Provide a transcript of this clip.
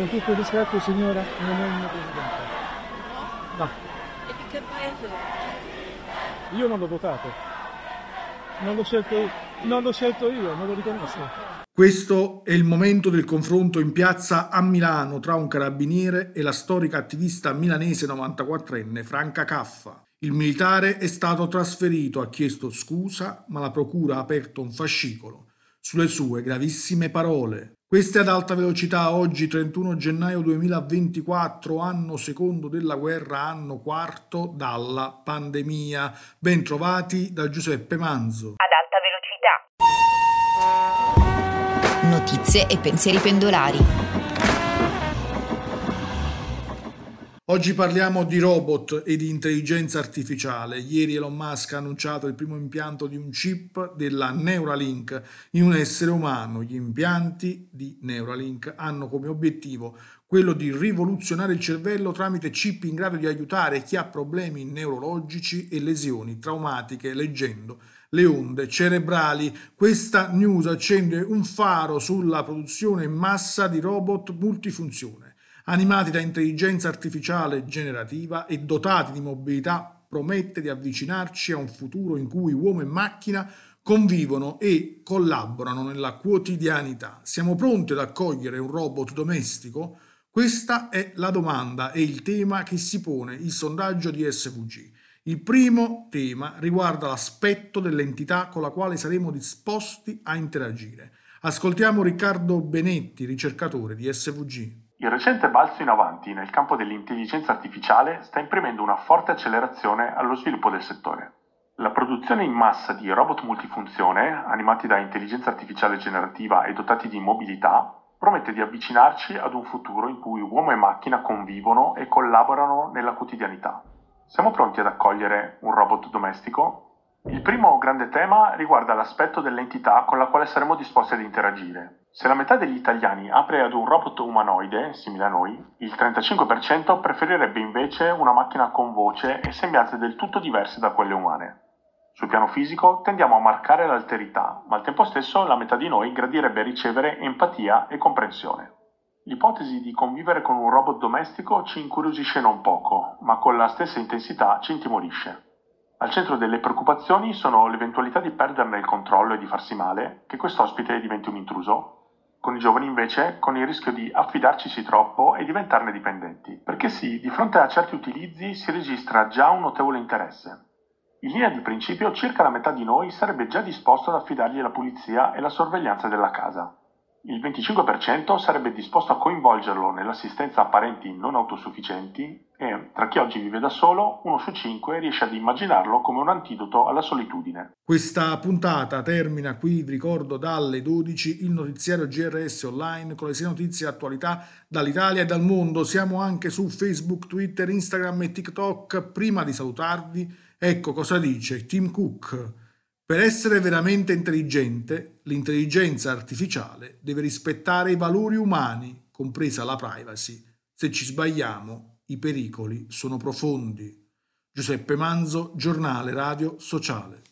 Con tutto il rispetto signora, non è il mio presidente. No? No, E di che paese? io non l'ho votato. Non l'ho scelto io, non l'ho scelto io, non lo riconosco. Questo è il momento del confronto in piazza a Milano tra un carabiniere e la storica attivista milanese 94enne Franca Caffa. Il militare è stato trasferito, ha chiesto scusa, ma la procura ha aperto un fascicolo sulle sue gravissime parole. Queste ad alta velocità oggi 31 gennaio 2024, anno secondo della guerra, anno quarto dalla pandemia. Ben trovati da Giuseppe Manzo. ad alta velocità. Notizie e pensieri pendolari. Oggi parliamo di robot e di intelligenza artificiale. Ieri Elon Musk ha annunciato il primo impianto di un chip della Neuralink in un essere umano. Gli impianti di Neuralink hanno come obiettivo quello di rivoluzionare il cervello tramite chip in grado di aiutare chi ha problemi neurologici e lesioni traumatiche leggendo le onde cerebrali. Questa news accende un faro sulla produzione in massa di robot multifunzione animati da intelligenza artificiale generativa e dotati di mobilità, promette di avvicinarci a un futuro in cui uomo e macchina convivono e collaborano nella quotidianità. Siamo pronti ad accogliere un robot domestico? Questa è la domanda e il tema che si pone il sondaggio di SVG. Il primo tema riguarda l'aspetto dell'entità con la quale saremo disposti a interagire. Ascoltiamo Riccardo Benetti, ricercatore di SVG. Il recente balzo in avanti nel campo dell'intelligenza artificiale sta imprimendo una forte accelerazione allo sviluppo del settore. La produzione in massa di robot multifunzione, animati da intelligenza artificiale generativa e dotati di mobilità, promette di avvicinarci ad un futuro in cui uomo e macchina convivono e collaborano nella quotidianità. Siamo pronti ad accogliere un robot domestico? Il primo grande tema riguarda l'aspetto dell'entità con la quale saremo disposti ad interagire. Se la metà degli italiani apre ad un robot umanoide, simile a noi, il 35% preferirebbe invece una macchina con voce e sembianze del tutto diverse da quelle umane. Sul piano fisico tendiamo a marcare l'alterità, ma al tempo stesso la metà di noi gradirebbe ricevere empatia e comprensione. L'ipotesi di convivere con un robot domestico ci incuriosisce non poco, ma con la stessa intensità ci intimorisce. Al centro delle preoccupazioni sono l'eventualità di perderne il controllo e di farsi male, che quest'ospite diventi un intruso, con i giovani invece con il rischio di affidarcisi troppo e diventarne dipendenti. Perché sì, di fronte a certi utilizzi si registra già un notevole interesse. In linea di principio circa la metà di noi sarebbe già disposto ad affidargli la pulizia e la sorveglianza della casa. Il 25% sarebbe disposto a coinvolgerlo nell'assistenza a parenti non autosufficienti e, tra chi oggi vive da solo, uno su cinque riesce ad immaginarlo come un antidoto alla solitudine. Questa puntata termina qui, vi ricordo, dalle 12 il notiziario GRS online con le sei notizie e attualità dall'Italia e dal mondo. Siamo anche su Facebook, Twitter, Instagram e TikTok. Prima di salutarvi, ecco cosa dice Tim Cook. Per essere veramente intelligente, l'intelligenza artificiale deve rispettare i valori umani, compresa la privacy. Se ci sbagliamo, i pericoli sono profondi. Giuseppe Manzo, giornale radio sociale.